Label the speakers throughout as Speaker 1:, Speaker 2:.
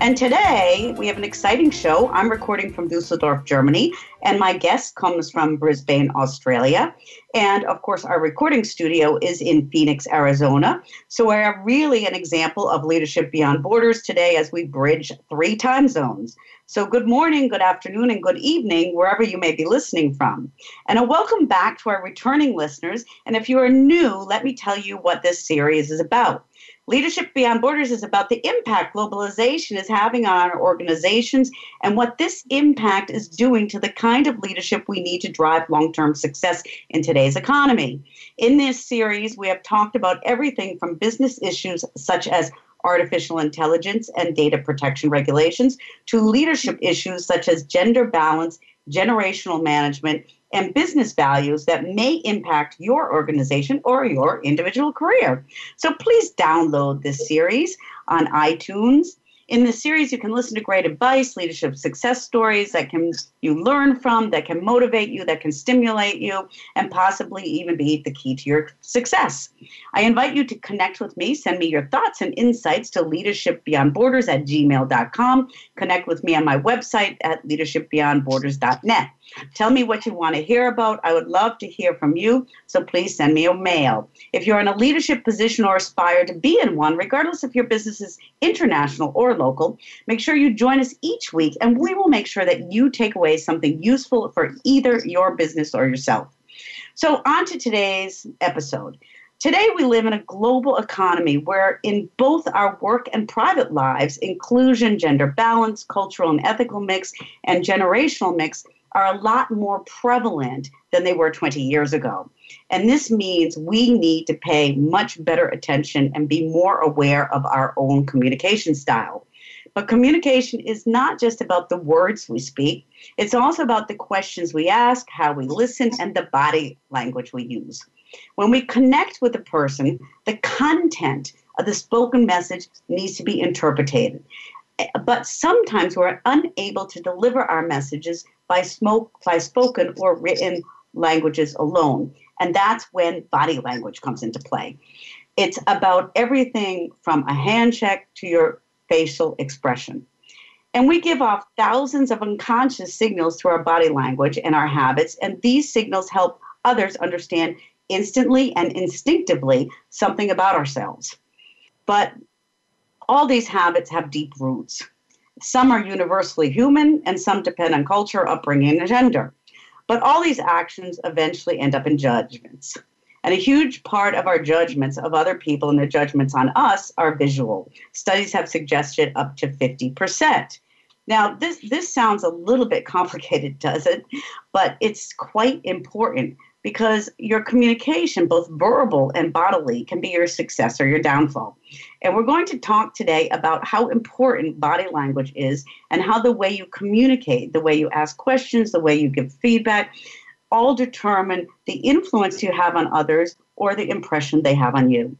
Speaker 1: And today we have an exciting show. I'm recording from Dusseldorf, Germany, and my guest comes from Brisbane, Australia. And of course, our recording studio is in Phoenix, Arizona. So we're really an example of leadership beyond borders today as we bridge three time zones. So, good morning, good afternoon, and good evening, wherever you may be listening from. And a welcome back to our returning listeners. And if you are new, let me tell you what this series is about. Leadership Beyond Borders is about the impact globalization is having on our organizations and what this impact is doing to the kind of leadership we need to drive long term success in today's economy. In this series, we have talked about everything from business issues such as artificial intelligence and data protection regulations to leadership issues such as gender balance, generational management, and business values that may impact your organization or your individual career. So please download this series on iTunes. In this series, you can listen to great advice, leadership success stories that can you learn from, that can motivate you, that can stimulate you, and possibly even be the key to your success. I invite you to connect with me. Send me your thoughts and insights to leadershipbeyondborders at gmail.com. Connect with me on my website at leadershipbeyondborders.net. Tell me what you want to hear about. I would love to hear from you, so please send me a mail. If you're in a leadership position or aspire to be in one, regardless if your business is international or local, make sure you join us each week and we will make sure that you take away something useful for either your business or yourself. So, on to today's episode. Today, we live in a global economy where, in both our work and private lives, inclusion, gender balance, cultural and ethical mix, and generational mix are a lot more prevalent than they were 20 years ago. And this means we need to pay much better attention and be more aware of our own communication style. But communication is not just about the words we speak, it's also about the questions we ask, how we listen, and the body language we use. When we connect with a person, the content of the spoken message needs to be interpreted. But sometimes we're unable to deliver our messages by, smoke, by spoken or written languages alone. And that's when body language comes into play. It's about everything from a handshake to your facial expression. And we give off thousands of unconscious signals through our body language and our habits, and these signals help others understand instantly and instinctively something about ourselves. But all these habits have deep roots. Some are universally human, and some depend on culture, upbringing, and gender. But all these actions eventually end up in judgments. And a huge part of our judgments of other people and their judgments on us are visual. Studies have suggested up to 50%. Now, this, this sounds a little bit complicated, does it? But it's quite important because your communication, both verbal and bodily, can be your success or your downfall. And we're going to talk today about how important body language is and how the way you communicate, the way you ask questions, the way you give feedback, all determine the influence you have on others or the impression they have on you.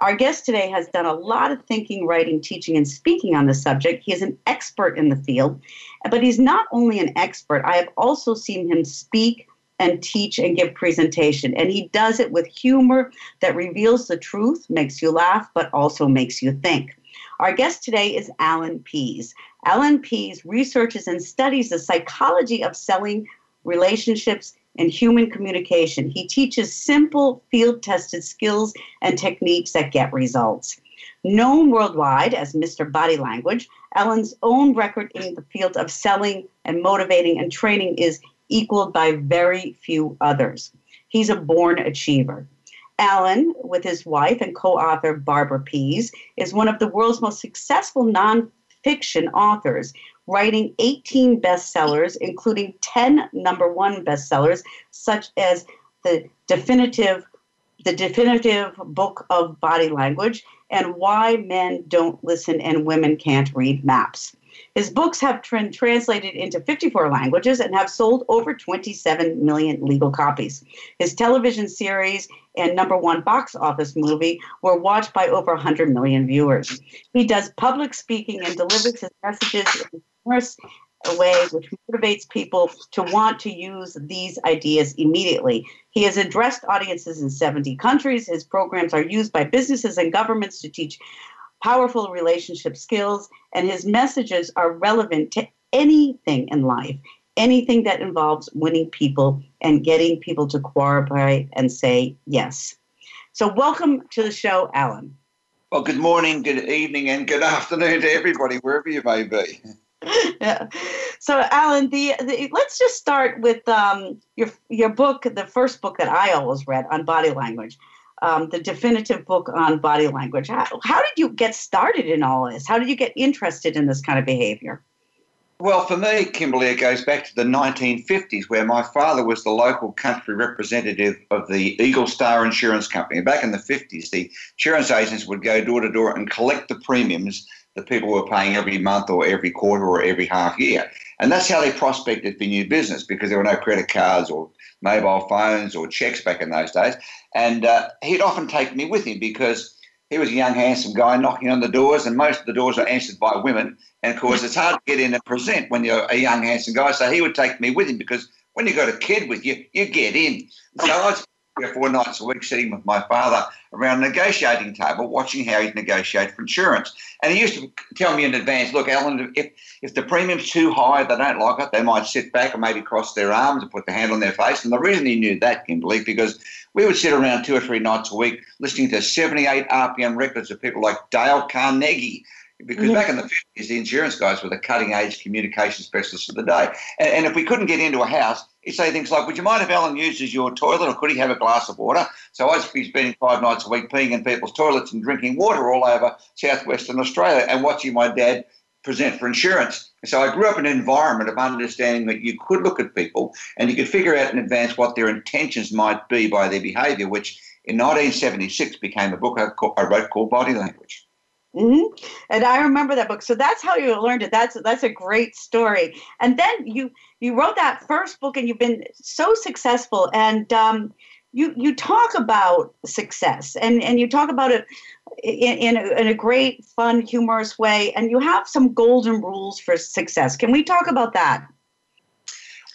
Speaker 1: Our guest today has done a lot of thinking, writing, teaching, and speaking on the subject. He is an expert in the field, but he's not only an expert, I have also seen him speak and teach and give presentation. And he does it with humor that reveals the truth, makes you laugh, but also makes you think. Our guest today is Alan Pease. Alan Pease researches and studies the psychology of selling, relationships, and human communication. He teaches simple, field tested skills and techniques that get results. Known worldwide as Mr. Body Language, Alan's own record in the field of selling and motivating and training is equaled by very few others. He's a born achiever. Alan, with his wife and co author Barbara Pease, is one of the world's most successful nonfiction authors, writing 18 bestsellers, including 10 number one bestsellers, such as the definitive the definitive book of body language and why men don't listen and women can't read maps. His books have been translated into 54 languages and have sold over 27 million legal copies. His television series and number one box office movie were watched by over 100 million viewers. He does public speaking and delivers his messages in a numerous ways, which motivates people to want to use these ideas immediately. He has addressed audiences in 70 countries. His programs are used by businesses and governments to teach powerful relationship skills, and his messages are relevant to anything in life, anything that involves winning people and getting people to cooperate and say yes. So, welcome to the show, Alan.
Speaker 2: Well, good morning, good evening, and good afternoon to everybody, wherever you may be.
Speaker 1: yeah. So, Alan, the, the, let's just start with um, your your book, the first book that I always read on body language um, the definitive book on body language. How, how did you get started in all this? How did you get interested in this kind of behavior?
Speaker 2: Well, for me, Kimberly, it goes back to the 1950s, where my father was the local country representative of the Eagle Star Insurance Company. Back in the 50s, the insurance agents would go door to door and collect the premiums that people were paying every month or every quarter or every half year. And that's how they prospected for new business because there were no credit cards or mobile phones or checks back in those days. And uh, he'd often take me with him because he was a young, handsome guy knocking on the doors, and most of the doors are answered by women. And of course, it's hard to get in and present when you're a young, handsome guy. So he would take me with him because when you've got a kid with you, you get in. So I was three or four nights a week sitting with my father around a negotiating table, watching how he'd negotiate for insurance. And he used to tell me in advance, look, Alan, if, if the premium's too high, they don't like it, they might sit back and maybe cross their arms and put their hand on their face. And the reason he knew that, Kimberly, because we would sit around two or three nights a week listening to 78 RPM records of people like Dale Carnegie, because mm-hmm. back in the 50s, the insurance guys were the cutting edge communication specialists of the day. And, and, if we couldn't get into a house, he'd say things like, Would you mind if Alan uses your toilet or could he have a glass of water? So I'd be spending five nights a week peeing in people's toilets and drinking water all over southwestern Australia and watching my dad present for insurance. So I grew up in an environment of understanding that you could look at people and you could figure out in advance what their intentions might be by their behavior, which in 1976 became a book I wrote called Body Language.
Speaker 1: Mm-hmm. And I remember that book. So that's how you learned it. That's that's a great story. And then you you wrote that first book, and you've been so successful. And um, you you talk about success, and and you talk about it in in a, in a great, fun, humorous way. And you have some golden rules for success. Can we talk about that?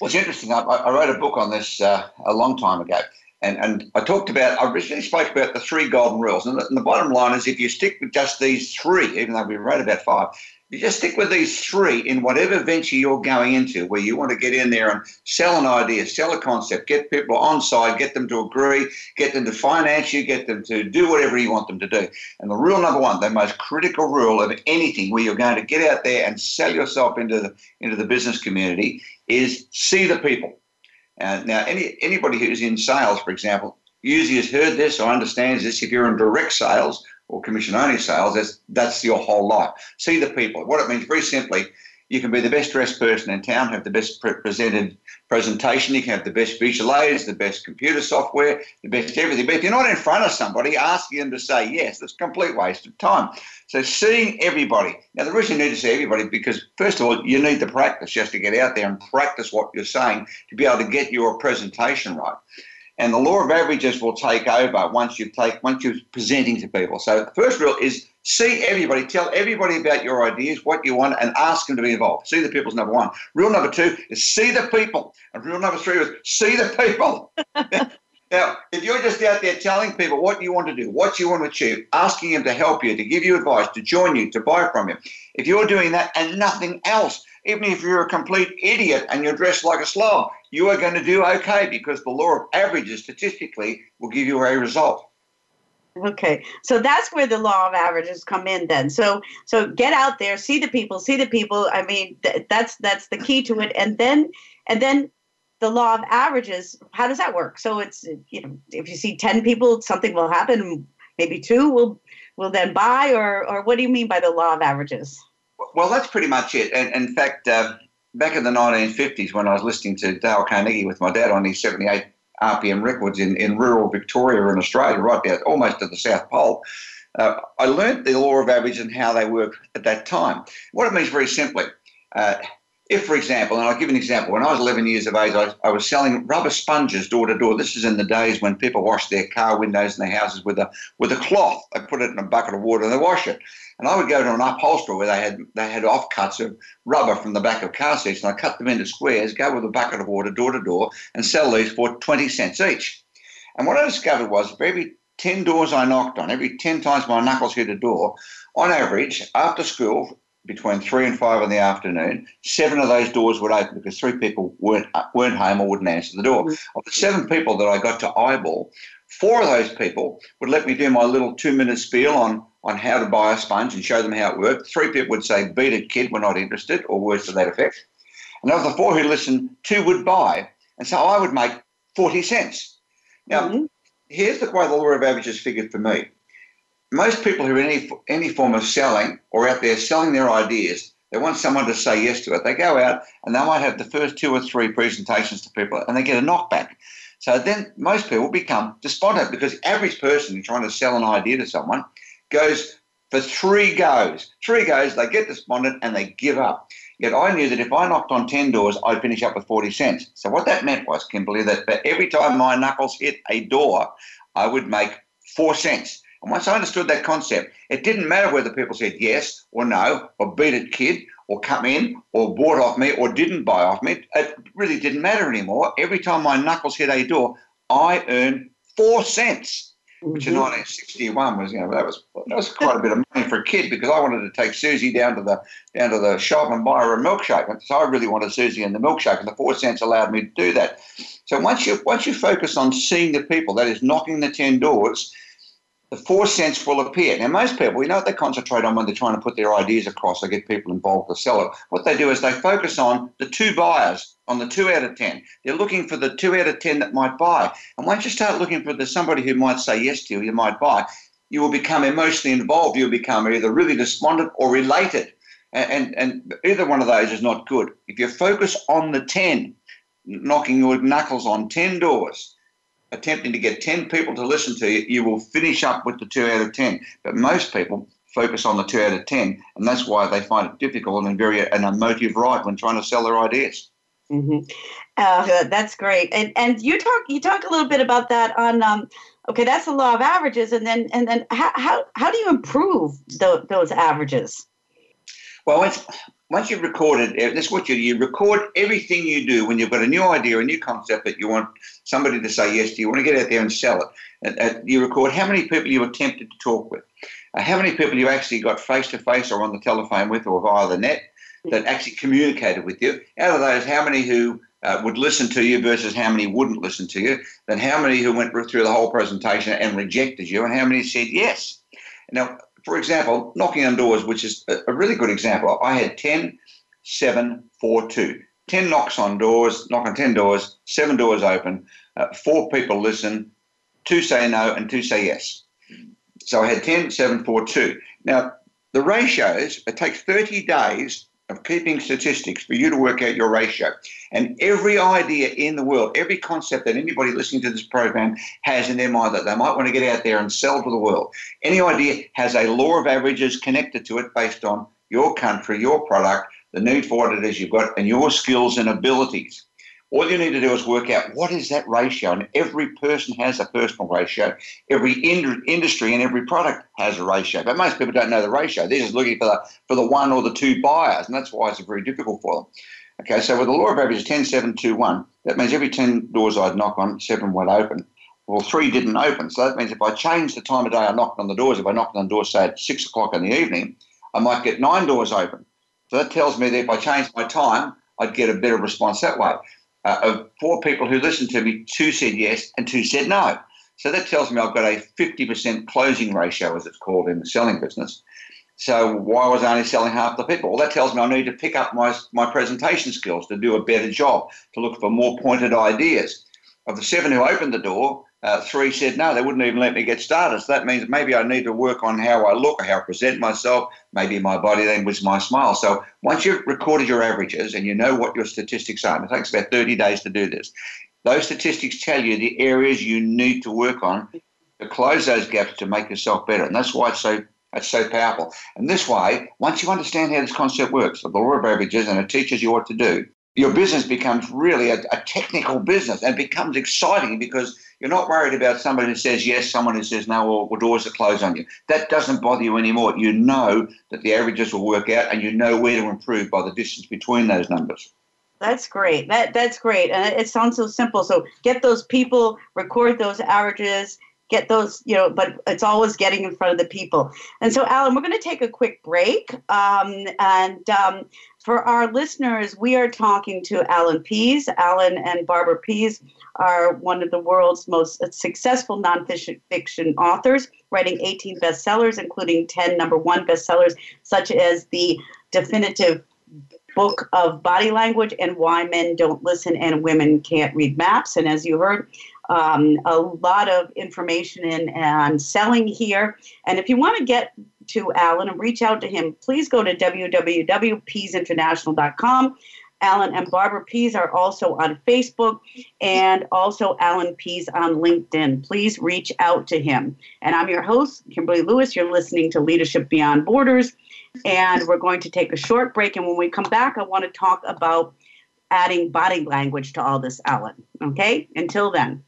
Speaker 2: Well, it's interesting. I, I wrote a book on this uh, a long time ago. And, and I talked about, I originally spoke about the three golden rules. And the, and the bottom line is if you stick with just these three, even though we wrote about five, you just stick with these three in whatever venture you're going into, where you want to get in there and sell an idea, sell a concept, get people on side, get them to agree, get them to finance you, get them to do whatever you want them to do. And the rule number one, the most critical rule of anything where you're going to get out there and sell yourself into the, into the business community is see the people. Uh, now, any anybody who's in sales, for example, usually has heard this or understands this. If you're in direct sales or commission only sales, that's, that's your whole life. See the people. What it means, very simply, you can be the best dressed person in town, have the best presented presentation, you can have the best visual aids, the best computer software, the best everything. But if you're not in front of somebody asking them to say yes, that's a complete waste of time. So seeing everybody. Now the reason you need to see everybody because first of all, you need the practice just to get out there and practice what you're saying to be able to get your presentation right and the law of averages will take over once you take once you're presenting to people. So the first rule is see everybody, tell everybody about your ideas, what you want, and ask them to be involved. See the people's number one. Rule number two is see the people, and rule number three is see the people. now, if you're just out there telling people what you want to do, what you want to achieve, asking them to help you, to give you advice, to join you, to buy from you, if you're doing that and nothing else, even if you're a complete idiot and you're dressed like a slob, you are going to do okay because the law of averages statistically will give you a result.
Speaker 1: Okay, so that's where the law of averages come in. Then, so so get out there, see the people, see the people. I mean, th- that's that's the key to it. And then and then the law of averages. How does that work? So it's you know, if you see ten people, something will happen. Maybe two will will then buy, or or what do you mean by the law of averages?
Speaker 2: Well, that's pretty much it. And, in fact, uh, back in the 1950s, when I was listening to Dale Carnegie with my dad on his 78 RPM records in, in rural Victoria in Australia, right there, almost to the South Pole, uh, I learned the law of averages and how they work at that time. What it means very simply, uh, if, for example, and I'll give an example, when I was 11 years of age, I, I, was selling rubber sponges door to door. This is in the days when people washed their car windows and their houses with a with a cloth. They put it in a bucket of water and they wash it. And I would go to an upholsterer where they had they had offcuts of rubber from the back of car seats, and I cut them into squares, go with a bucket of water door to door, and sell these for 20 cents each. And what I discovered was every 10 doors I knocked on, every 10 times my knuckles hit a door, on average, after school, between three and five in the afternoon, seven of those doors would open because three people weren't weren't home or wouldn't answer the door. Mm-hmm. Of the seven people that I got to eyeball, four of those people would let me do my little two minute spiel on on how to buy a sponge and show them how it worked. Three people would say, "Beat it, kid, we're not interested," or words to that effect. And of the four who listened, two would buy, and so I would make forty cents. Now, mm-hmm. here's the way the law of averages figured for me most people who are in any, any form of selling or out there selling their ideas, they want someone to say yes to it. They go out and they might have the first two or three presentations to people and they get a knockback. So then most people become despondent because average person trying to sell an idea to someone goes for three goes. Three goes, they get despondent and they give up. Yet I knew that if I knocked on 10 doors, I'd finish up with 40 cents. So what that meant was, Kimberly, that every time my knuckles hit a door, I would make four cents. And once I understood that concept, it didn't matter whether people said yes or no, or beat it, kid, or come in, or bought off me, or didn't buy off me. It really didn't matter anymore. Every time my knuckles hit a door, I earned four cents, which in 1961 mm-hmm. was, you know, that was that was quite a bit of money for a kid because I wanted to take Susie down to the down to the shop and buy her a milkshake. So I really wanted Susie and the milkshake, and the four cents allowed me to do that. So once you once you focus on seeing the people, that is knocking the ten doors the four cents will appear. Now, most people, we know what they concentrate on when they're trying to put their ideas across They get people involved to sell it. What they do is they focus on the two buyers, on the two out of 10. They're looking for the two out of 10 that might buy. And once you start looking for the somebody who might say yes to you, you might buy, you will become emotionally involved. You'll become either really despondent or related. And, and, and either one of those is not good. If you focus on the 10, knocking your knuckles on 10 doors, attempting to get 10 people to listen to you, you will finish up with the 2 out of 10. But most people focus on the 2 out of 10, and that's why they find it difficult and very an emotive ride when trying to sell their ideas.
Speaker 1: Mm-hmm. Uh, that's great, and and you talk you talk a little bit about that on um, okay, that's the law of averages, and then and then how how, how do you improve the, those averages?
Speaker 2: Well, it's once you've recorded, that's what you do. You record everything you do when you've got a new idea, a new concept that you want somebody to say yes to. You want to get out there and sell it. And, and you record how many people you attempted to talk with, uh, how many people you actually got face to face or on the telephone with or via the net that actually communicated with you. Out of those, how many who uh, would listen to you versus how many wouldn't listen to you, then how many who went through the whole presentation and rejected you, and how many said yes. Now, for example, knocking on doors, which is a really good example. I had 10, 7, 4, 2. 10 knocks on doors, knock on 10 doors, seven doors open, uh, four people listen, two say no, and two say yes. So I had 10, 7, 4, 2. Now, the ratios, it takes 30 days of keeping statistics for you to work out your ratio. And every idea in the world, every concept that anybody listening to this program has in their mind that they might want to get out there and sell to the world, any idea has a law of averages connected to it based on your country, your product, the need for what it is you've got, and your skills and abilities. All you need to do is work out what is that ratio, and every person has a personal ratio. Every in- industry and every product has a ratio, but most people don't know the ratio. They're just looking for the for the one or the two buyers, and that's why it's very difficult for them. Okay, so with the law of averages 10, 7, 2, 1, that means every 10 doors I'd knock on, seven would open. Well, three didn't open. So that means if I change the time of day I knocked on the doors, if I knocked on the door, say at six o'clock in the evening, I might get nine doors open. So that tells me that if I change my time, I'd get a better response that way uh, of four people who listened to me, two said yes and two said no. So that tells me I've got a 50% closing ratio, as it's called in the selling business. So why was I only selling half the people? Well, that tells me I need to pick up my, my presentation skills to do a better job, to look for more pointed ideas. Of the seven who opened the door, uh, three said no, they wouldn't even let me get started. So that means maybe I need to work on how I look, how I present myself, maybe my body language, my smile. So once you've recorded your averages and you know what your statistics are, it takes about 30 days to do this. Those statistics tell you the areas you need to work on to close those gaps to make yourself better. And that's why it's so that's so powerful. And this way, once you understand how this concept works, the law of averages, and it teaches you what to do, your business becomes really a, a technical business and becomes exciting because you're not worried about somebody who says yes, someone who says no, or, or doors are closed on you. That doesn't bother you anymore. You know that the averages will work out and you know where to improve by the distance between those numbers.
Speaker 1: That's great. That that's great, and it sounds so simple. So get those people, record those averages, get those, you know, but it's always getting in front of the people. And so, Alan, we're going to take a quick break. Um, and um, for our listeners, we are talking to Alan Pease. Alan and Barbara Pease are one of the world's most successful nonfiction fiction authors, writing 18 bestsellers, including 10 number one bestsellers, such as the definitive book of body language and why men don't listen and women can't read maps. And as you heard, um, a lot of information in and selling here. And if you want to get to Alan and reach out to him, please go to www.peaseinternational.com. Alan and Barbara Pease are also on Facebook and also Alan Pease on LinkedIn. Please reach out to him. And I'm your host, Kimberly Lewis. You're listening to Leadership Beyond Borders. And we're going to take a short break. And when we come back, I want to talk about adding body language to all this, Alan. Okay? Until then.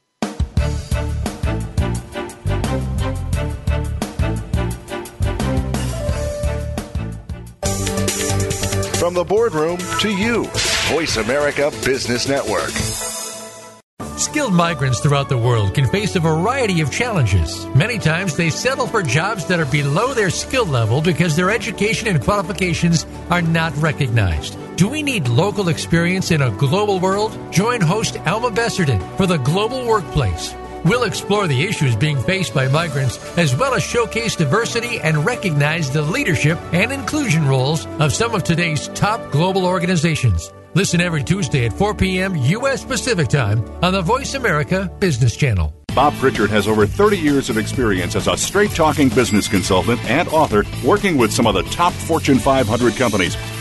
Speaker 3: From the boardroom to you, Voice America Business Network.
Speaker 4: Skilled migrants throughout the world can face a variety of challenges. Many times they settle for jobs that are below their skill level because their education and qualifications are not recognized. Do we need local experience in a global world? Join host Alma Besserton for the Global Workplace We'll explore the issues being faced by migrants as well as showcase diversity and recognize the leadership and inclusion roles of some of today's top global organizations. Listen every Tuesday at 4 p.m. U.S. Pacific Time on the Voice America Business Channel.
Speaker 3: Bob Pritchard has over 30 years of experience as a straight talking business consultant and author working with some of the top Fortune 500 companies.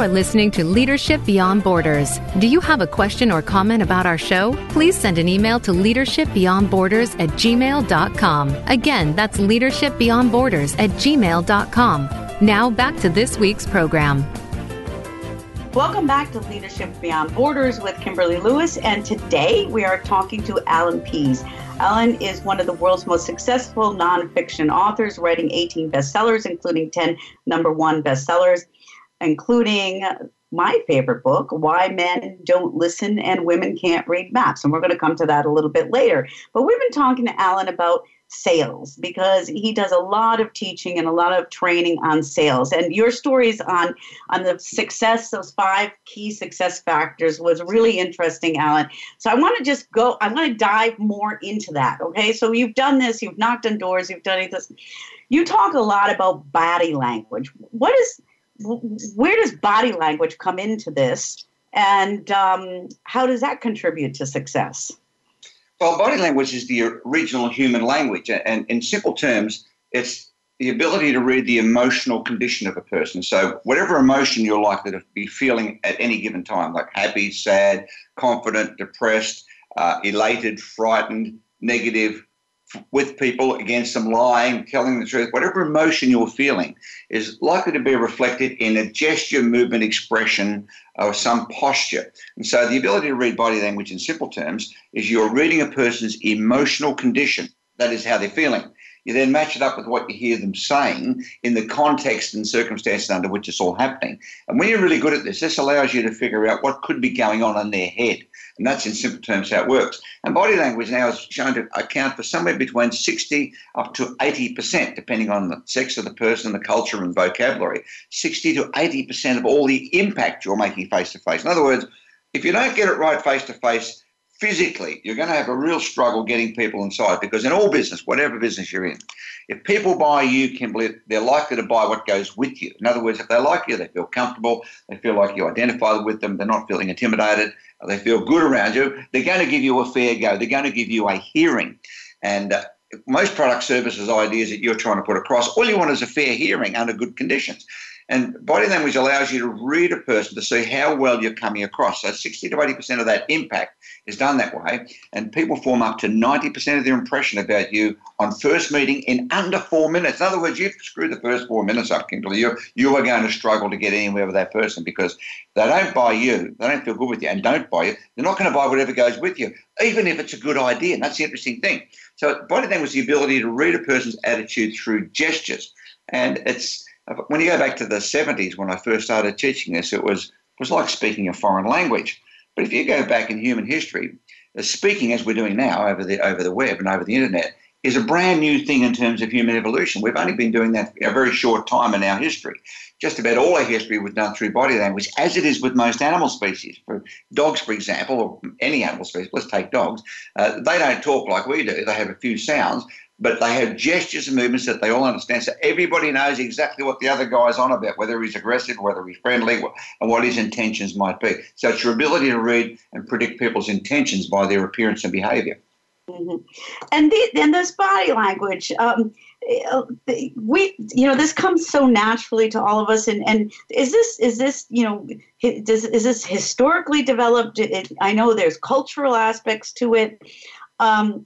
Speaker 5: You are listening to Leadership Beyond Borders. Do you have a question or comment about our show? Please send an email to leadershipbeyondborders at gmail.com. Again, that's leadershipbeyondborders at gmail.com. Now back to this week's program.
Speaker 1: Welcome back to Leadership Beyond Borders with Kimberly Lewis, and today we are talking to Alan Pease. Alan is one of the world's most successful nonfiction authors, writing 18 bestsellers, including 10 number one bestsellers including my favorite book, Why Men Don't Listen and Women Can't Read Maps. And we're going to come to that a little bit later. But we've been talking to Alan about sales because he does a lot of teaching and a lot of training on sales. And your stories on on the success those five key success factors was really interesting alan. So i want to just go i want to dive more into that okay? So you've done this you've knocked on doors you've done this. You talk a lot about body language. What is where does body language come into this, and um, how does that contribute to success?
Speaker 2: Well, body language is the original human language, and in simple terms, it's the ability to read the emotional condition of a person. So, whatever emotion you're likely to be feeling at any given time, like happy, sad, confident, depressed, uh, elated, frightened, negative, with people, against them, lying, telling the truth, whatever emotion you're feeling is likely to be reflected in a gesture, movement, expression, or some posture. And so the ability to read body language in simple terms is you're reading a person's emotional condition. That is how they're feeling. You then match it up with what you hear them saying in the context and circumstances under which it's all happening. And when you're really good at this, this allows you to figure out what could be going on in their head. And that's in simple terms how it works. And body language now is shown to account for somewhere between 60 up to 80%, depending on the sex of the person, the culture, and vocabulary. 60 to 80% of all the impact you're making face to face. In other words, if you don't get it right face to face, physically, you're going to have a real struggle getting people inside because in all business, whatever business you're in, if people buy you, Kimberly, they're likely to buy what goes with you. In other words, if they like you, they feel comfortable, they feel like you identify with them, they're not feeling intimidated, they feel good around you, they're going to give you a fair go, they're going to give you a hearing. And uh, most product services ideas that you're trying to put across, all you want is a fair hearing under good conditions. And body language allows you to read a person to see how well you're coming across. So 60 to 80% of that impact is done that way. And people form up to 90% of their impression about you on first meeting in under four minutes. In other words, you've screwed the first four minutes up, Kimberly. You, you are going to struggle to get anywhere with that person because they don't buy you, they don't feel good with you, and don't buy you. They're not going to buy whatever goes with you, even if it's a good idea. And that's the interesting thing. So body language is the ability to read a person's attitude through gestures. And it's when you go back to the 70s when I first started teaching this, it was, it was like speaking a foreign language. But if you go back in human history, uh, speaking as we're doing now over the, over the web and over the internet is a brand new thing in terms of human evolution. We've only been doing that a very short time in our history. Just about all our history was done through body language, as it is with most animal species. For dogs, for example, or any animal species, let's take dogs, uh, they don't talk like we do. They have a few sounds, but they have gestures and movements that they all understand. So everybody knows exactly what the other guy's on about, whether he's aggressive, whether he's friendly, and what his intentions might be. So it's your ability to read and predict people's intentions by their appearance and behavior.
Speaker 1: Mm-hmm. And the, and this body language, um, we you know this comes so naturally to all of us. And, and is this is this you know does, is this historically developed? It, I know there's cultural aspects to it. Um,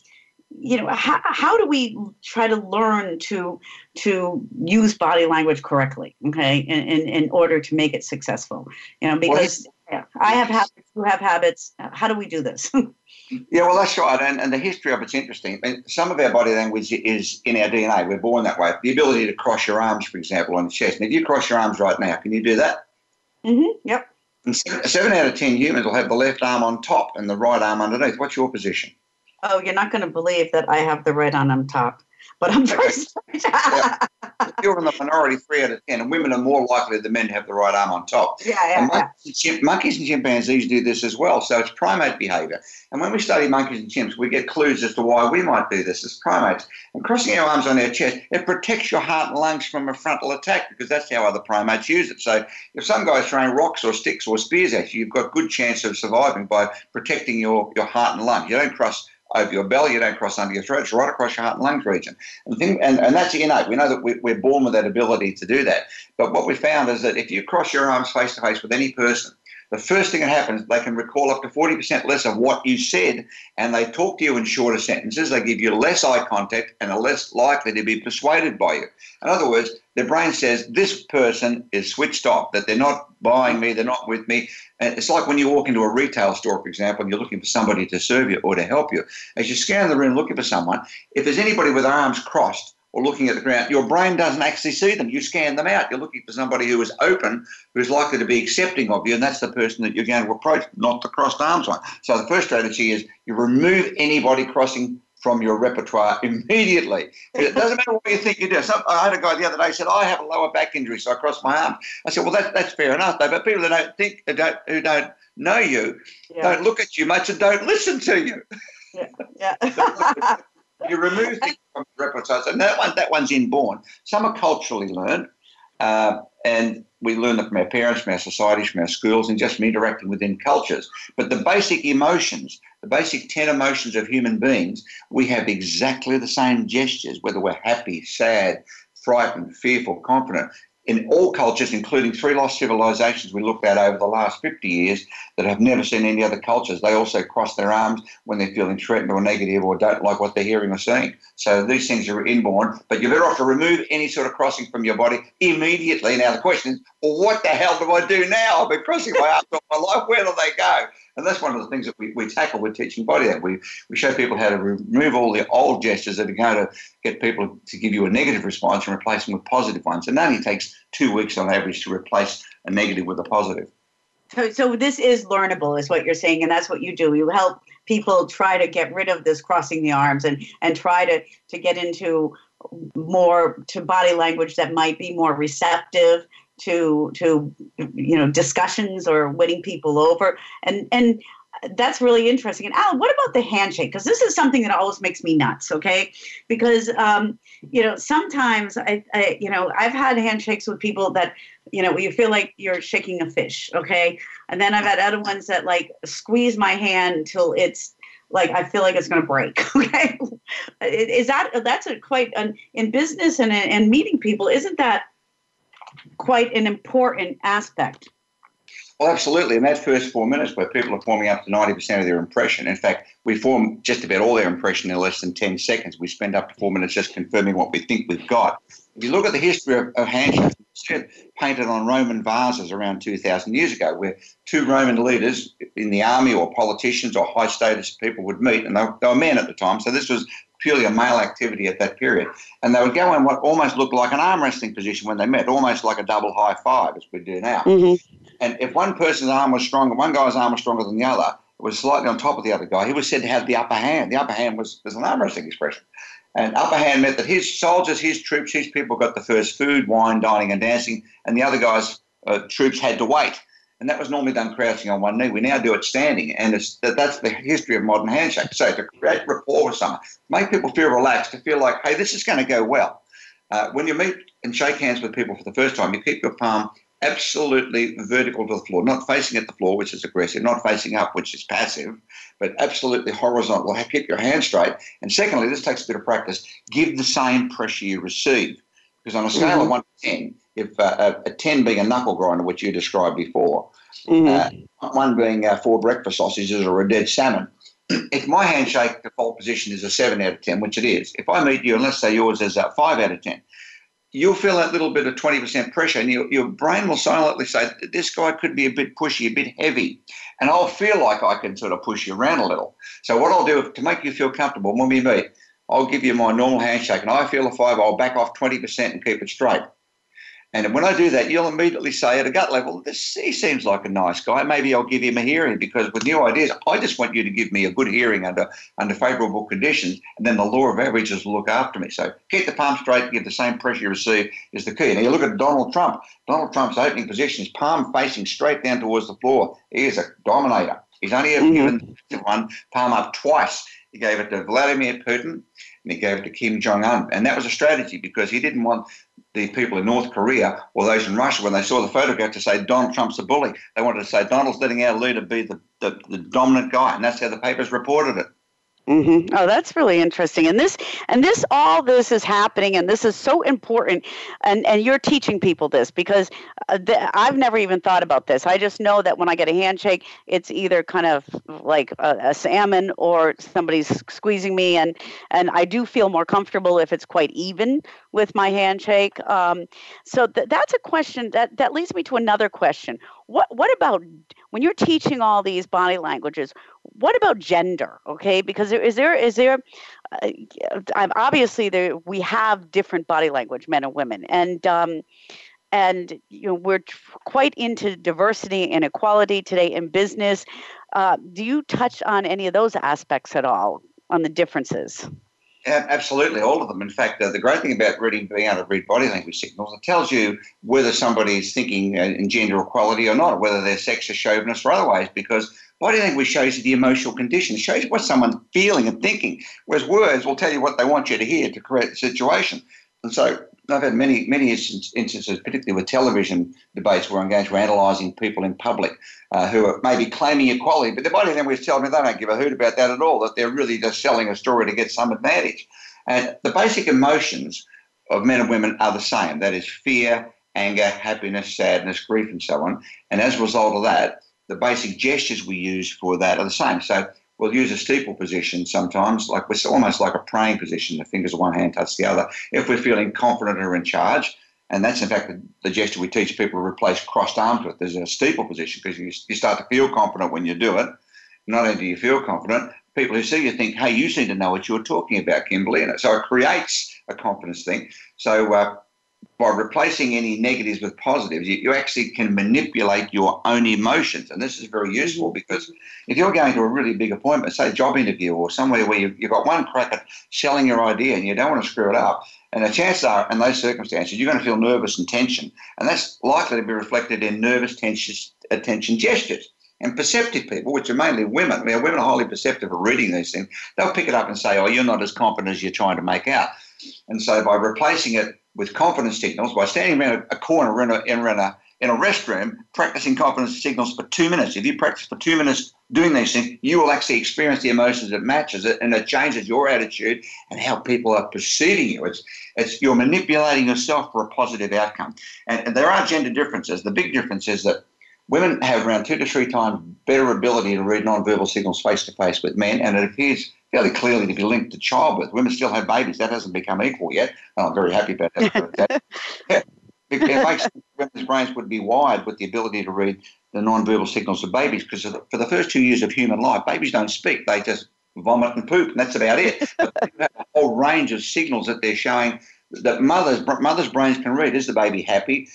Speaker 1: you know how, how do we try to learn to to use body language correctly okay in, in, in order to make it successful? You know because yeah, i have habits you have habits. How do we do this?
Speaker 2: Yeah well that's right and, and the history of it's interesting. I mean, some of our body language is in our dna we're born that way. The ability to cross your arms for example on the chest. And if you cross your arms right now can you do that?
Speaker 1: Mm-hmm yep.
Speaker 2: And seven out of ten humans will have the left arm on top and the right arm underneath. What's your position
Speaker 1: Oh, you're not going to believe that I have the red on on top. But I'm very
Speaker 2: yeah. You're in the minority, three out of ten, and women are more likely than men to have the right arm on top.
Speaker 1: Yeah, yeah, and
Speaker 2: monkeys, yeah. And monkeys and chimpanzees do this as well. So it's primate behavior. And when we study monkeys and chimps, we get clues as to why we might do this as primates. And crossing our arms on our chest, it protects your heart and lungs from a frontal attack because that's how other primates use it. So if some guy's throwing rocks or sticks or spears at you, you've got a good chance of surviving by protecting your, your heart and lungs. You don't cross over your belly, you don't cross under your throat, it's right across your heart and lungs region. And, thing, and, and that's innate. We know that we, we're born with that ability to do that. But what we found is that if you cross your arms face to face with any person, the first thing that happens, they can recall up to 40% less of what you said, and they talk to you in shorter sentences. They give you less eye contact and are less likely to be persuaded by you. In other words, their brain says, This person is switched off, that they're not buying me, they're not with me. And it's like when you walk into a retail store, for example, and you're looking for somebody to serve you or to help you. As you scan the room looking for someone, if there's anybody with arms crossed, or looking at the ground, your brain doesn't actually see them. You scan them out. You're looking for somebody who is open, who's likely to be accepting of you, and that's the person that you're going to approach, not the crossed arms one. So the first strategy is you remove anybody crossing from your repertoire immediately. It doesn't matter what you think you do. Some, I had a guy the other day said, "I have a lower back injury, so I crossed my arm." I said, "Well, that, that's fair enough, though. But people that don't think, who don't, who don't know you, yeah. don't look at you much and don't listen to you."
Speaker 1: Yeah. yeah.
Speaker 2: you remove things from repertoire. So that one, that one's inborn. Some are culturally learned, uh, and we learn them from our parents, from our societies, from our schools, and just from interacting within cultures. But the basic emotions, the basic 10 emotions of human beings, we have exactly the same gestures, whether we're happy, sad, frightened, fearful, confident in all cultures, including three lost civilizations we looked at over the last 50 years that have never seen any other cultures, they also cross their arms when they're feeling threatened or negative or don't like what they're hearing or seeing. So these things are inborn, but you're better off to remove any sort of crossing from your body immediately. Now, the question is, well, what the hell do I do now? I've been crossing my arms all my life. Where do they go? And that's one of the things that we, we tackle with teaching body that we, we show people how to remove all the old gestures that are going to get people to give you a negative response and replace them with positive ones. And that only takes two weeks on average to replace a negative with a positive.
Speaker 1: So, so this is learnable, is what you're saying, and that's what you do. You help people try to get rid of this crossing the arms and and try to to get into more to body language that might be more receptive to to you know discussions or winning people over and and that's really interesting. And Alan, what about the handshake? Because this is something that always makes me nuts. Okay, because um, you know sometimes I, I, you know I've had handshakes with people that you know you feel like you're shaking a fish. Okay, and then I've had other ones that like squeeze my hand until it's like I feel like it's going to break. Okay, is that that's a quite an, in business and and meeting people? Isn't that quite an important aspect.
Speaker 2: Well, absolutely. In that first four minutes where people are forming up to 90% of their impression, in fact, we form just about all their impression in less than 10 seconds. We spend up to four minutes just confirming what we think we've got. If you look at the history of, of handshakes, painted on Roman vases around 2,000 years ago, where two Roman leaders in the army or politicians or high status people would meet, and they, they were men at the time, so this was purely a male activity at that period. And they would go in what almost looked like an arm wrestling position when they met, almost like a double high five, as we do now. Mm-hmm. And if one person's arm was stronger, one guy's arm was stronger than the other, it was slightly on top of the other guy, he was said to have the upper hand. The upper hand was, was an arm wrestling expression. And upper hand meant that his soldiers, his troops, his people got the first food, wine, dining, and dancing, and the other guys' uh, troops had to wait and that was normally done crouching on one knee. We now do it standing, and that, that's the history of modern handshake. So to create rapport with someone, make people feel relaxed, to feel like, hey, this is going to go well. Uh, when you meet and shake hands with people for the first time, you keep your palm absolutely vertical to the floor, not facing at the floor, which is aggressive, not facing up, which is passive, but absolutely horizontal. Keep your hand straight. And secondly, this takes a bit of practice. Give the same pressure you receive. Because on a scale mm-hmm. of 1 to 10, if uh, a, 10 being a knuckle grinder, which you described before, mm-hmm. uh, one being uh, four breakfast sausages or a dead salmon, if my handshake default position is a 7 out of 10, which it is, if I meet you and let's say yours is a 5 out of 10, you'll feel that little bit of 20% pressure and you, your brain will silently say, this guy could be a bit pushy, a bit heavy. And I'll feel like I can sort of push you around a little. So what I'll do to make you feel comfortable when we meet, I'll give you my normal handshake and I feel a 5, I'll back off 20% and keep it straight. And when I do that, you'll immediately say at a gut level, this he seems like a nice guy. Maybe I'll give him a hearing because with new ideas, I just want you to give me a good hearing under under favourable conditions, and then the law of averages will look after me. So keep the palm straight, give the same pressure you receive is the key. Now you look at Donald Trump. Donald Trump's opening position is palm facing straight down towards the floor. He is a dominator. He's only ever mm-hmm. given one palm up twice. He gave it to Vladimir Putin and he gave it to Kim Jong Un. And that was a strategy because he didn't want the people in North Korea or those in Russia, when they saw the photograph, to say Donald Trump's a bully. They wanted to say Donald's letting our leader be the, the, the dominant guy. And that's how the papers reported it.
Speaker 1: Mm-hmm. Oh, that's really interesting. And this, and this, all this is happening, and this is so important. And and you're teaching people this because uh, I've never even thought about this. I just know that when I get a handshake, it's either kind of like a, a salmon or somebody's squeezing me, and and I do feel more comfortable if it's quite even with my handshake. Um, so th- that's a question that that leads me to another question. What what about when you're teaching all these body languages? What about gender? Okay, because there, is there is there uh, obviously there we have different body language, men and women, and um, and you know we're quite into diversity and equality today in business. Uh, do you touch on any of those aspects at all on the differences?
Speaker 2: Absolutely, all of them. In fact, uh, the great thing about reading, being able to read body language signals, it tells you whether somebody is thinking uh, in gender equality or not, whether they're sexist, chauvinist, or otherwise, because Body language shows you the emotional condition, it shows you what someone's feeling and thinking, whereas words will tell you what they want you to hear to create the situation. And so I've had many, many instances, particularly with television debates, where I'm going to analysing people in public uh, who are maybe claiming equality, but their body language tells me they don't give a hoot about that at all, that they're really just selling a story to get some advantage. And the basic emotions of men and women are the same. That is fear, anger, happiness, sadness, grief, and so on. And as a result of that, the basic gestures we use for that are the same. So we'll use a steeple position sometimes, like we're almost like a praying position. The fingers of one hand touch the other. If we're feeling confident or in charge, and that's in fact the, the gesture we teach people to replace crossed arms with. There's a steeple position because you, you start to feel confident when you do it. Not only do you feel confident, people who see you think, hey, you seem to know what you're talking about, Kimberly. And so it creates a confidence thing. So uh, by replacing any negatives with positives, you, you, actually can manipulate your own emotions. And this is very useful mm-hmm. because if you're going to a really big appointment, say a job interview or somewhere where you've, you've got one crack at selling your idea and you don't want to screw it up, and the chances are, in those circumstances, you're going to feel nervous and tension. And that's likely to be reflected in nervous tension, attention gestures. And perceptive people, which are mainly women, I mean, women are highly perceptive of reading these things, they'll pick it up and say, oh, you're not as confident as you're trying to make out. And so by replacing it with confidence signals, by standing around a corner in a, in a, in a restroom practicing confidence signals for two minutes, if you practice for two minutes doing these things, you will actually experience the emotions that matches it and it changes your attitude and how people are perceiving you. It's, it's you're manipulating yourself for a positive outcome. And, and there are gender differences. The big difference is that Women have around two to three times better ability to read non-verbal signals face to face with men, and it appears fairly clearly to be linked to childbirth. Women still have babies. That hasn't become equal yet. I'm very happy about that. yeah. It, makes women's brains would be wired with the ability to read the non-verbal signals of babies because for the first two years of human life, babies don't speak. They just vomit and poop, and that's about it. But they have a whole range of signals that they're showing that mothers mothers' brains can read. Is the baby happy,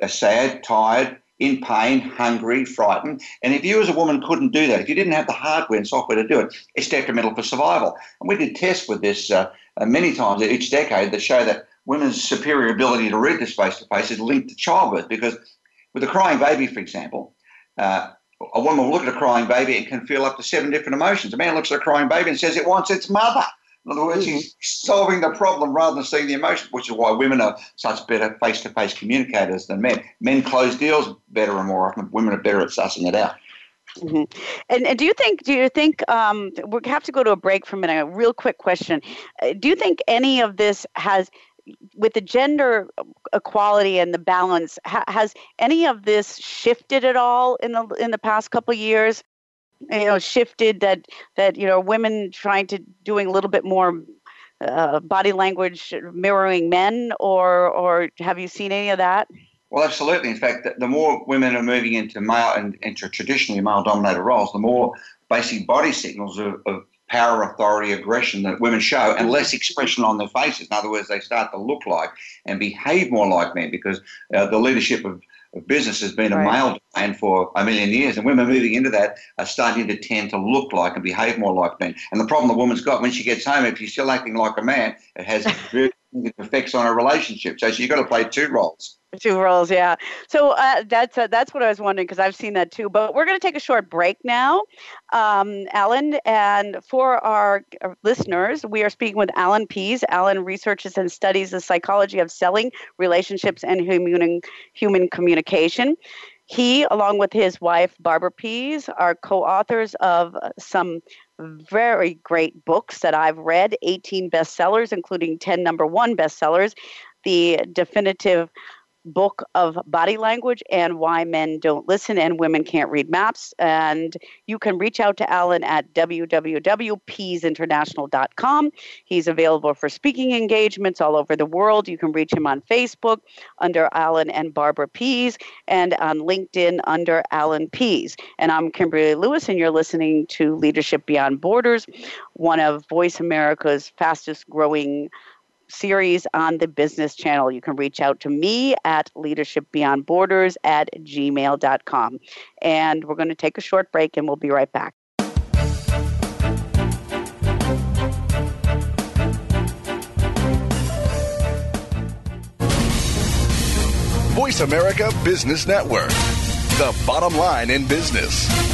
Speaker 2: uh, sad, tired, in pain, hungry, frightened. And if you as a woman couldn't do that, if you didn't have the hardware and software to do it, it's detrimental for survival. And we did tests with this uh, uh, many times each decade that show that women's superior ability to read this face to face is linked to childbirth because with a crying baby, for example, uh, a woman will look at a crying baby and can feel up to seven different emotions. A man looks at a crying baby and says it wants its mother. In other words, he's solving the problem rather than seeing the emotion, which is why women are such better face to face communicators than men. Men close deals better and more often. Women are better at sussing it out.
Speaker 1: Mm-hmm. And, and, do you think? Do you think um, we have to go to a break for a minute? A real quick question: uh, Do you think any of this has, with the gender equality and the balance, ha- has any of this shifted at all in the in the past couple years? You know shifted that that you know women trying to doing a little bit more uh, body language mirroring men or or have you seen any of that?
Speaker 2: Well absolutely. In fact the more women are moving into male and into traditionally male dominated roles the more basic body signals of, of power authority aggression that women show and less expression on their faces. In other words they start to look like and behave more like men because uh, the leadership of of business has been right. a male domain for a million years, and women moving into that are starting to tend to look like and behave more like men. And the problem the woman's got when she gets home, if she's still acting like a man, it has very effects on her relationship. So she's got to play two roles.
Speaker 1: Two roles, yeah. So uh, that's uh, that's what I was wondering because I've seen that too. But we're going to take a short break now, um, Alan. And for our listeners, we are speaking with Alan Pease. Alan researches and studies the psychology of selling, relationships, and human human communication. He, along with his wife Barbara Pease, are co-authors of some very great books that I've read, 18 bestsellers, including 10 number one bestsellers. The definitive book of body language and why men don't listen and women can't read maps. And you can reach out to Alan at www.peaseinternational.com. He's available for speaking engagements all over the world. You can reach him on Facebook under Alan and Barbara Pease and on LinkedIn under Alan Pease. And I'm Kimberly Lewis, and you're listening to Leadership Beyond Borders, one of Voice America's fastest growing series on the business channel. You can reach out to me at leadershipbeyondborders at gmail.com. And we're going to take a short break and we'll be right back.
Speaker 6: Voice America Business Network, the bottom line in business.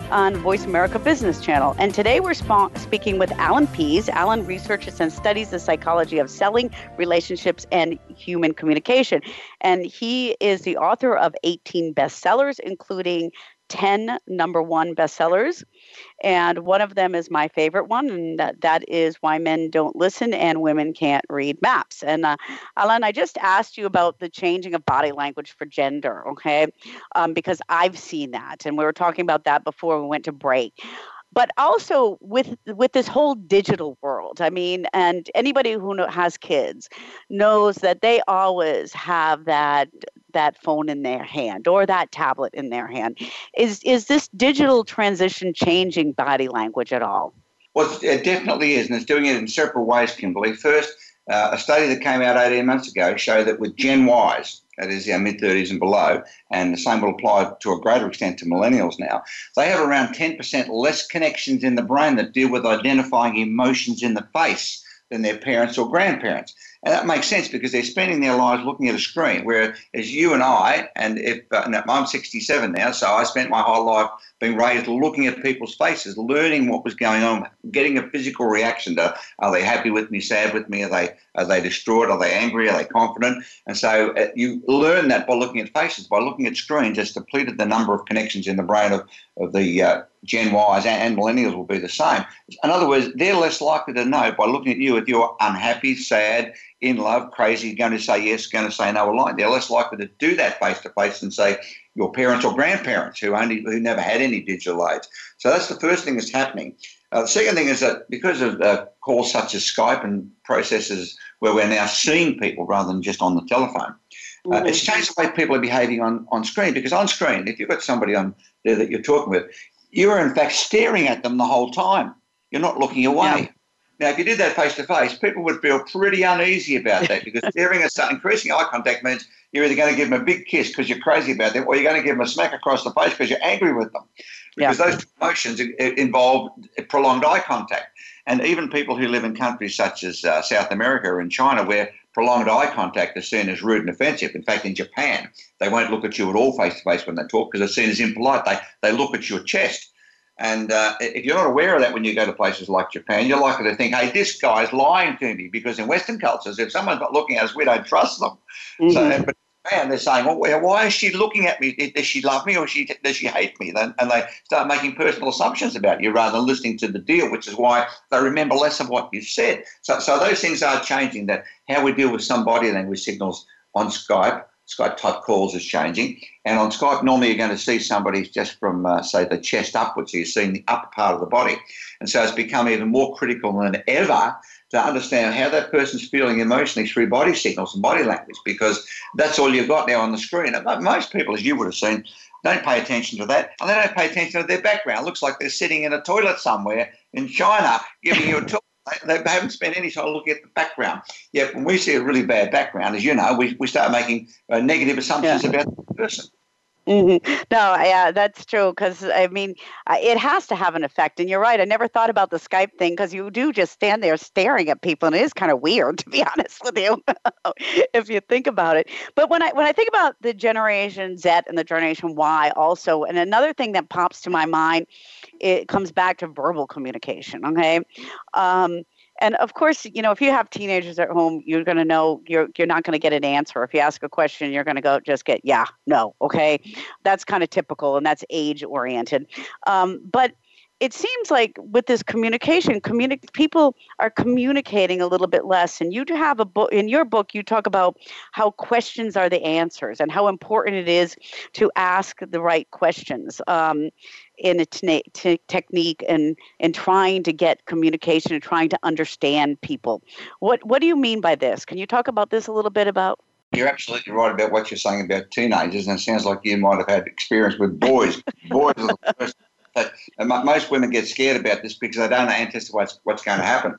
Speaker 1: on Voice America Business Channel. And today we're sp- speaking with Alan Pease. Alan researches and studies the psychology of selling, relationships, and human communication. And he is the author of 18 bestsellers, including 10 number one bestsellers. And one of them is my favorite one, and that, that is Why Men Don't Listen and Women Can't Read Maps. And uh, Alan, I just asked you about the changing of body language for gender, okay? Um, because I've seen that, and we were talking about that before we went to break but also with with this whole digital world i mean and anybody who has kids knows that they always have that that phone in their hand or that tablet in their hand is is this digital transition changing body language at all
Speaker 2: well it definitely is and it's doing it in several ways kimberly first uh, a study that came out 18 months ago showed that with gen ys that is our mid 30s and below, and the same will apply to a greater extent to millennials now. They have around 10% less connections in the brain that deal with identifying emotions in the face than their parents or grandparents. And that makes sense because they're spending their lives looking at a screen. Whereas you and I, and if uh, I'm 67 now, so I spent my whole life being raised looking at people's faces, learning what was going on, getting a physical reaction to are they happy with me, sad with me, are they are they distraught, are they angry, are they confident? And so uh, you learn that by looking at faces, by looking at screens. It's depleted the number of connections in the brain of of the uh, Gen Ys and, millennials will be the same. In other words, they're less likely to know by looking at you if you're unhappy, sad, in love, crazy, going to say yes, going to say no, or lying. They're less likely to do that face to face than say your parents or grandparents who only who never had any digital aids. So that's the first thing that's happening. Uh, the second thing is that because of uh, calls such as Skype and processes where we're now seeing people rather than just on the telephone, uh, mm-hmm. it's changed the way people are behaving on, on screen. Because on screen, if you've got somebody on there that you're talking with, you are in fact staring at them the whole time. You're not looking away. Yeah. Now, if you did that face to face, people would feel pretty uneasy about that because staring at something, increasing eye contact means you're either going to give them a big kiss because you're crazy about them, or you're going to give them a smack across the face because you're angry with them. Because yeah. those emotions involve prolonged eye contact. And even people who live in countries such as uh, South America and China, where prolonged eye contact is seen as rude and offensive. In fact, in Japan, they won't look at you at all face to face when they talk because it's seen as impolite. They, they look at your chest and uh, if you're not aware of that when you go to places like Japan, you're likely to think, hey, this guy's lying to me. Because in Western cultures, if someone's not looking at us, we don't trust them. Mm-hmm. So, but And they're saying, well, why is she looking at me? Does she love me or she, does she hate me? And they start making personal assumptions about you rather than listening to the deal, which is why they remember less of what you said. So, so those things are changing. That how we deal with some body language signals on Skype, Skype type calls is changing. And on Skype, normally you're going to see somebody just from, uh, say, the chest upwards. So you're seeing the upper part of the body. And so it's become even more critical than ever to understand how that person's feeling emotionally through body signals and body language because that's all you've got now on the screen. And most people, as you would have seen, don't pay attention to that and they don't pay attention to their background. It looks like they're sitting in a toilet somewhere in China giving you a tour. They haven't spent any time looking at the background. Yet when we see a really bad background, as you know, we, we start making uh, negative assumptions yeah. about the person.
Speaker 1: Mm-hmm. No, yeah, that's true. Because I mean, it has to have an effect. And you're right. I never thought about the Skype thing because you do just stand there staring at people, and it is kind of weird, to be honest with you, if you think about it. But when I when I think about the Generation Z and the Generation Y, also, and another thing that pops to my mind, it comes back to verbal communication. Okay. Um, and of course, you know, if you have teenagers at home, you're going to know you're you're not going to get an answer. If you ask a question, you're going to go just get yeah, no, okay. That's kind of typical, and that's age oriented. Um, but it seems like with this communication, communi- people are communicating a little bit less. And you have a book in your book. You talk about how questions are the answers and how important it is to ask the right questions um, in a t- t- technique and and trying to get communication and trying to understand people. What what do you mean by this? Can you talk about this a little bit about?
Speaker 2: You're absolutely right about what you're saying about teenagers, and it sounds like you might have had experience with boys. boys are the first but most women get scared about this because they don't anticipate what's, what's going to happen.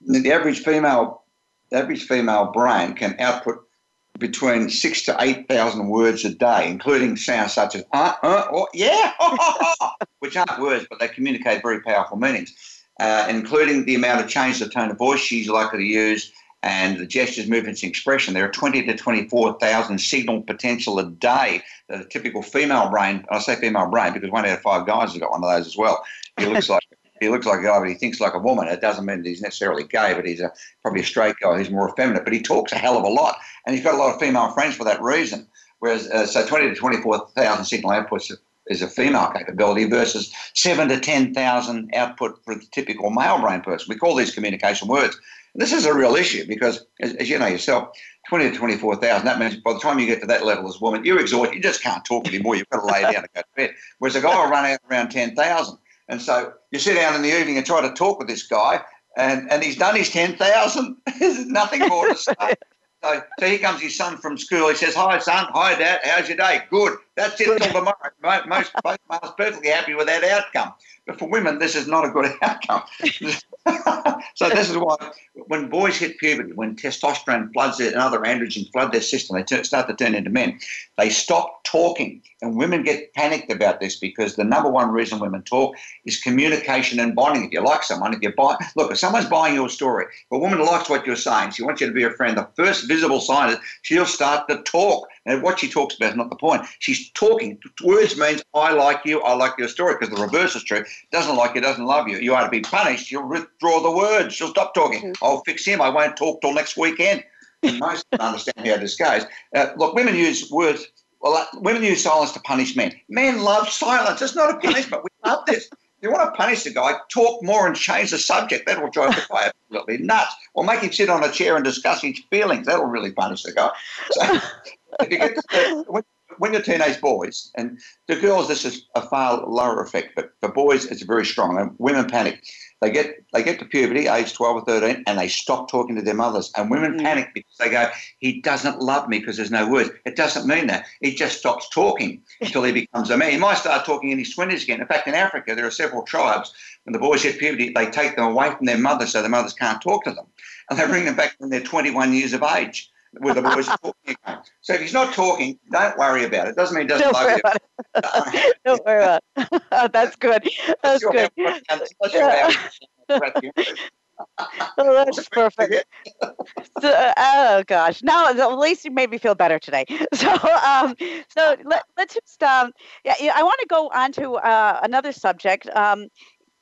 Speaker 2: The average female, the average female brain can output between six to eight thousand words a day, including sounds such as uh, uh, or yeah, which aren't words, but they communicate very powerful meanings, uh, including the amount of change the tone of voice she's likely to use and the gestures, movements, and expression. There are 20 to 24,000 signal potential a day that a typical female brain, I say female brain because one out of five guys has got one of those as well. He looks like he looks like a guy, but he thinks like a woman. It doesn't mean that he's necessarily gay, but he's a, probably a straight guy who's more effeminate. But he talks a hell of a lot, and he's got a lot of female friends for that reason. Whereas, uh, so 20 to 24,000 signal outputs is a female capability versus seven to 10,000 output for the typical male brain person. We call these communication words. This is a real issue because, as, as you know yourself, 20 to 24,000, that means by the time you get to that level as a woman, you're exhausted. You just can't talk anymore. You've got to lay down and go to bed. Whereas a guy will run out around 10,000. And so you sit down in the evening and try to talk with this guy, and, and he's done his 10,000. There's nothing more to say. So, so here comes his son from school. He says, Hi, son. Hi, dad. How's your day? Good. That's it till tomorrow. Most both males perfectly happy with that outcome. But for women, this is not a good outcome. so this is why when boys hit puberty, when testosterone floods it and other androgens flood their system, they start to turn into men. They stop talking, and women get panicked about this because the number one reason women talk is communication and bonding. If you like someone, if you buy, look, if someone's buying your story, if a woman likes what you're saying, she wants you to be a friend. The first visible sign is she'll start to talk. And what she talks about is not the point. She's talking. Words means I like you, I like your story, because the reverse is true. Doesn't like you, doesn't love you. You are to be punished. She'll withdraw the words. She'll stop talking. Mm-hmm. I'll fix him. I won't talk till next weekend. And most understand how this goes. Uh, look, women use words. Well, uh, women use silence to punish men. Men love silence. It's not a punishment. we love this. If you want to punish the guy, talk more and change the subject. That'll drive the guy absolutely nuts. Or make him sit on a chair and discuss his feelings. That'll really punish the guy. So, if you get to, when, when you're teenage boys, and the girls, this is a far lower effect, but for boys, it's very strong. And women panic. They get they get to puberty, age 12 or 13, and they stop talking to their mothers. And women mm. panic because they go, he doesn't love me because there's no words. It doesn't mean that. He just stops talking until he becomes a man. He might start talking in his 20s again. In fact, in Africa, there are several tribes, when the boys hit puberty, they take them away from their mothers so the mothers can't talk to them. And they bring them back when they're 21 years of age with the voice talking again. So if he's not talking, don't worry about it. Doesn't mean he doesn't
Speaker 1: don't
Speaker 2: love
Speaker 1: you. don't worry about it. That's good. That's good. oh, that's perfect. So, oh gosh, now at least you made me feel better today. So, um, so let, us just, um, yeah, I want to go on to uh, another subject. Um,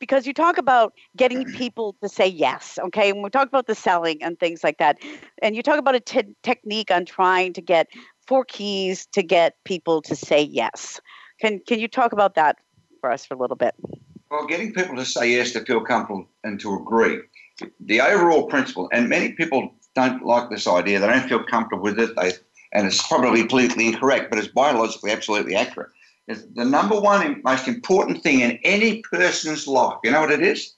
Speaker 1: because you talk about getting people to say yes, okay? And we talk about the selling and things like that. And you talk about a t- technique on trying to get four keys to get people to say yes. Can can you talk about that for us for a little bit?
Speaker 2: Well, getting people to say yes, to feel comfortable, and to agree. The overall principle, and many people don't like this idea. They don't feel comfortable with it. They, and it's probably politically incorrect, but it's biologically absolutely accurate. Is the number one most important thing in any person's life. You know what it is?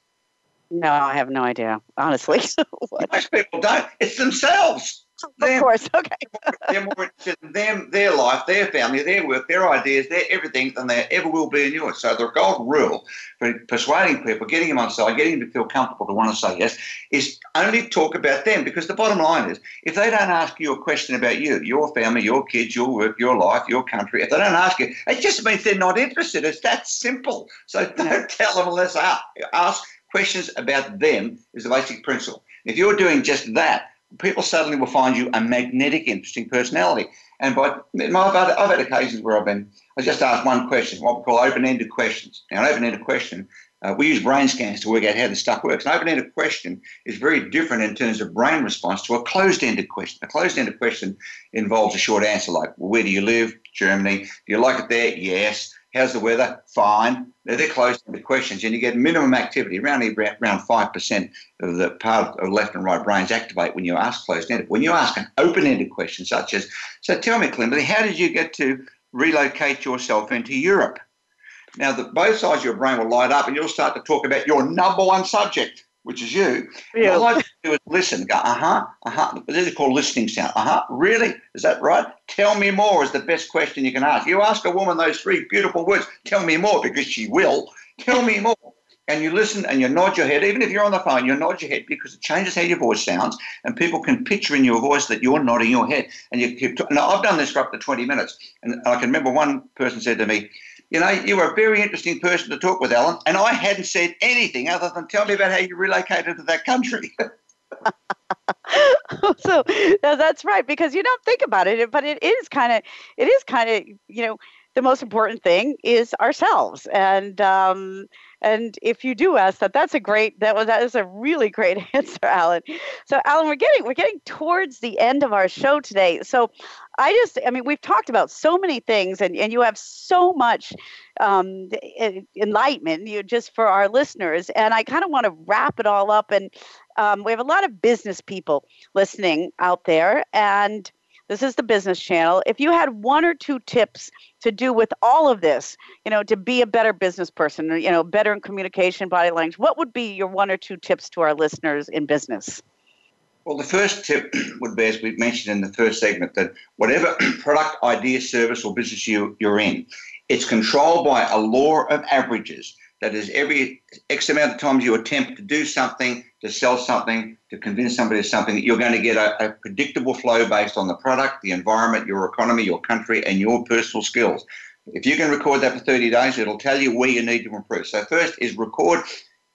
Speaker 1: No, I have no idea, honestly.
Speaker 2: most people don't. It's themselves.
Speaker 1: Of course, okay.
Speaker 2: they're more interested in them, their life, their family, their work, their ideas, their everything than they ever will be in yours. So the golden rule for persuading people, getting them on side, getting them to feel comfortable to want to say yes, is only talk about them. Because the bottom line is, if they don't ask you a question about you, your family, your kids, your work, your life, your country, if they don't ask you, it just means they're not interested. It's that simple. So don't tell them unless ask. ask questions about them is the basic principle. If you're doing just that, people suddenly will find you a magnetic, interesting personality. And by I've had, I've had occasions where I've been, I just asked one question, what we call open-ended questions. Now, an open-ended question, uh, we use brain scans to work out how the stuff works. An open-ended question is very different in terms of brain response to a closed-ended question. A closed-ended question involves a short answer like, well, where do you live? Germany. Do you like it there? Yes. How's the weather? Fine. They're close to questions, and you get minimum activity. Around around five percent of the part of left and right brains activate when you ask closed-ended. When you ask an open-ended question, such as, "So tell me, Kimberly, how did you get to relocate yourself into Europe?" Now, the, both sides of your brain will light up, and you'll start to talk about your number one subject which is you. Yeah. All I do is listen. Go, uh huh, uh huh. This is called listening sound. Uh huh. Really? Is that right? Tell me more is the best question you can ask. You ask a woman those three beautiful words. Tell me more because she will. Tell me more. And you listen and you nod your head, even if you're on the phone, you nod your head because it changes how your voice sounds, and people can picture in your voice that you're nodding your head. And you keep. T- now I've done this for up to 20 minutes, and I can remember one person said to me, you know, you were a very interesting person to talk with, Alan, and I hadn't said anything other than tell me about how you relocated to that country.
Speaker 1: so that's right because you don't think about it, but it is kind of, it is kind of, you know, the most important thing is ourselves, and um, and if you do ask that, that's a great that was that is a really great answer, Alan. So Alan, we're getting we're getting towards the end of our show today. So I just I mean we've talked about so many things and, and you have so much um, enlightenment you just for our listeners. And I kind of want to wrap it all up and um, we have a lot of business people listening out there and this is the business channel. If you had one or two tips to do with all of this, you know, to be a better business person, you know, better in communication, body language, what would be your one or two tips to our listeners in business?
Speaker 2: Well, the first tip would be, as we mentioned in the first segment, that whatever product, idea, service, or business you, you're in, it's controlled by a law of averages. That is, every X amount of times you attempt to do something, to sell something, to convince somebody of something, you're going to get a, a, predictable flow based on the product, the environment, your economy, your country, and your personal skills. If you can record that for 30 days, it'll tell you where you need to improve. So, first is record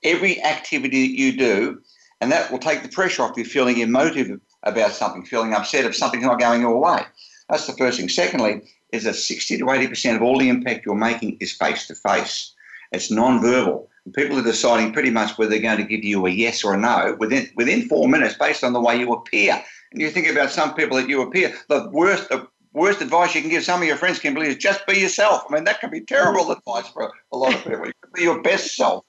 Speaker 2: every activity that you do, and that will take the pressure off you feeling emotive about something, feeling upset if something's not going your way. That's the first thing. Secondly, is that 60 to 80% of all the impact you're making is face to face. It's non-verbal. And people are deciding pretty much whether they're going to give you a yes or a no within within four minutes based on the way you appear. And you think about some people that you appear, the worst the worst advice you can give some of your friends, can Kimberly, is just be yourself. I mean, that can be terrible advice for a lot of people. You be your best self.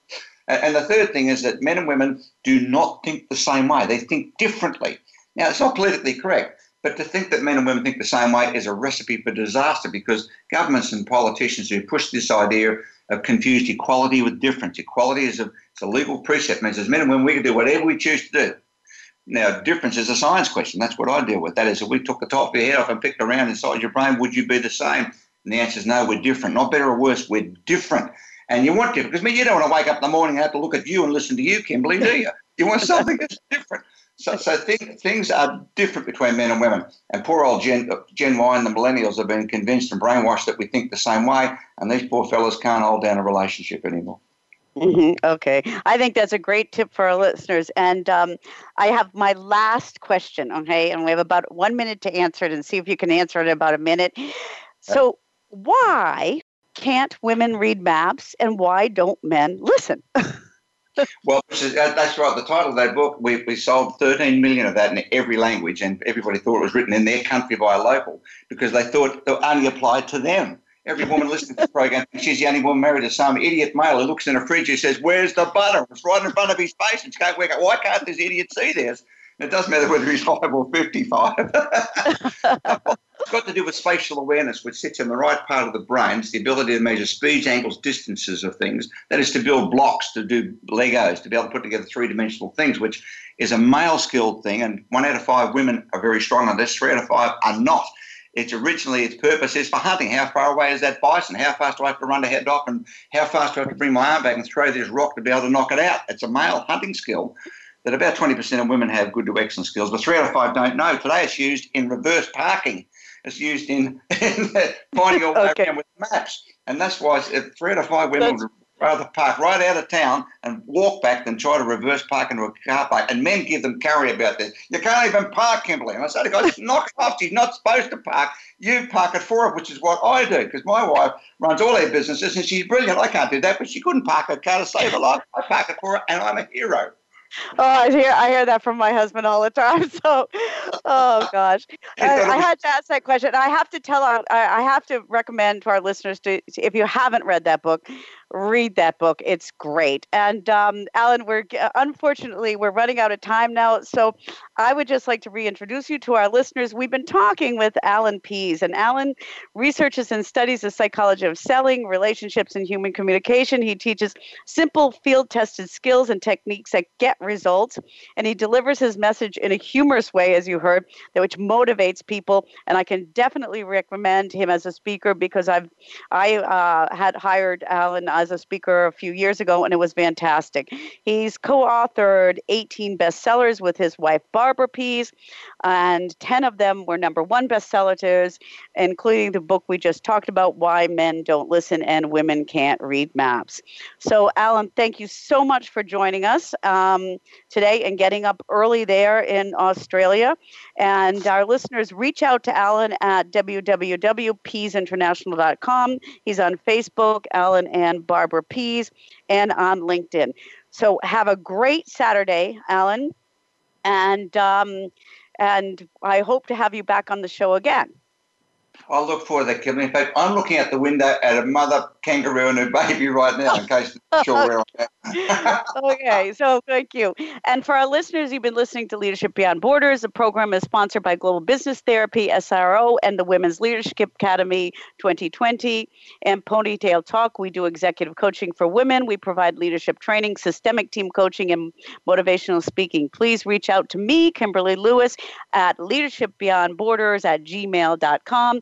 Speaker 2: And the third thing is that men and women do not think the same way. They think differently. Now, it's not politically correct, but to think that men and women think the same way is a recipe for disaster because governments and politicians who push this idea have confused equality with difference. Equality is a, a legal precept. It means as men and women, we can do whatever we choose to do. Now, difference is a science question. That's what I deal with. That is, if we took the top of your head off and picked around inside your brain, would you be the same? And the answer is no, we're different. Not better or worse, we're different. And you want to, Because I mean, you don't want to wake up in the morning and have to look at you and listen to you, Kimberly, do you? You want something that's different. So, so th- things are different between men and women. And poor old Gen, Gen Y and the millennials have been convinced and brainwashed that we think the same way, and these poor fellas can't hold down a relationship anymore.
Speaker 1: Mm-hmm. Okay. I think that's a great tip for our listeners. And um, I have my last question, okay? And we have about one minute to answer it and see if you can answer it in about a minute. So, why can't women read maps and why don't men listen?
Speaker 2: well, that's right. The title of that book, we, we sold 13 million of that in every language, and everybody thought it was written in their country by a local because they thought it only applied to them. Every woman listening to the program she's the only woman married to some idiot male who looks in a fridge and says, Where's the butter? It's right in front of his face. And she can't work out, why can't this idiot see this? It doesn't matter whether he's five or 55. it's got to do with spatial awareness, which sits in the right part of the brain. It's the ability to measure speeds, angles, distances of things. That is to build blocks, to do Legos, to be able to put together three dimensional things, which is a male skilled thing. And one out of five women are very strong on this, three out of five are not. It's originally its purpose is for hunting. How far away is that bison? How fast do I have to run to head off? And how fast do I have to bring my arm back and throw this rock to be able to knock it out? It's a male hunting skill that about 20% of women have good to excellent skills, but three out of five don't know. Today it's used in reverse parking. It's used in, in finding your way okay. around with maps. And that's why three out of five women would rather park right out of town and walk back than try to reverse park into a car park. And men give them curry about this. You can't even park, Kimberly. And I say to guys, knock it off. She's not supposed to park. You park it for her, which is what I do because my wife runs all her businesses and she's brilliant. I can't do that, but she couldn't park her car to save her life. I park it for her and I'm a hero
Speaker 1: I hear I hear that from my husband all the time. So, oh gosh, I, I had to ask that question. I have to tell our, I have to recommend to our listeners to, if you haven't read that book, read that book. It's great. And um, Alan, we're unfortunately we're running out of time now, so I would just like to reintroduce you to our listeners. We've been talking with Alan Pease, and Alan researches and studies the psychology of selling, relationships, and human communication. He teaches simple field-tested skills and techniques that get results, and he delivers his message in a humorous way, as you heard, that which motivates people. And I can definitely recommend him as a speaker because I've I uh, had hired Alan as a speaker a few years ago, and it was fantastic. He's co authored 18 bestsellers with his wife, Barbara Pease, and 10 of them were number one bestsellers, including the book we just talked about, Why Men Don't Listen and Women Can't Read Maps. So, Alan, thank you so much for joining us um, today and getting up early there in Australia. And our listeners, reach out to Alan at www.peaseinternational.com. He's on Facebook, Alan and Barbara Pease, and on LinkedIn. So have a great Saturday, Alan, and um, and I hope to have you back on the show again.
Speaker 2: I look forward to that, Kevin. In fact, I'm looking out the window at a mother kangaroo and her baby right now, in case you're sure where I'm
Speaker 1: at. okay, so thank you. And for our listeners, you've been listening to Leadership Beyond Borders. The program is sponsored by Global Business Therapy, SRO, and the Women's Leadership Academy 2020 and Ponytail Talk. We do executive coaching for women. We provide leadership training, systemic team coaching, and motivational speaking. Please reach out to me, Kimberly Lewis, at leadershipbeyondborders at gmail.com.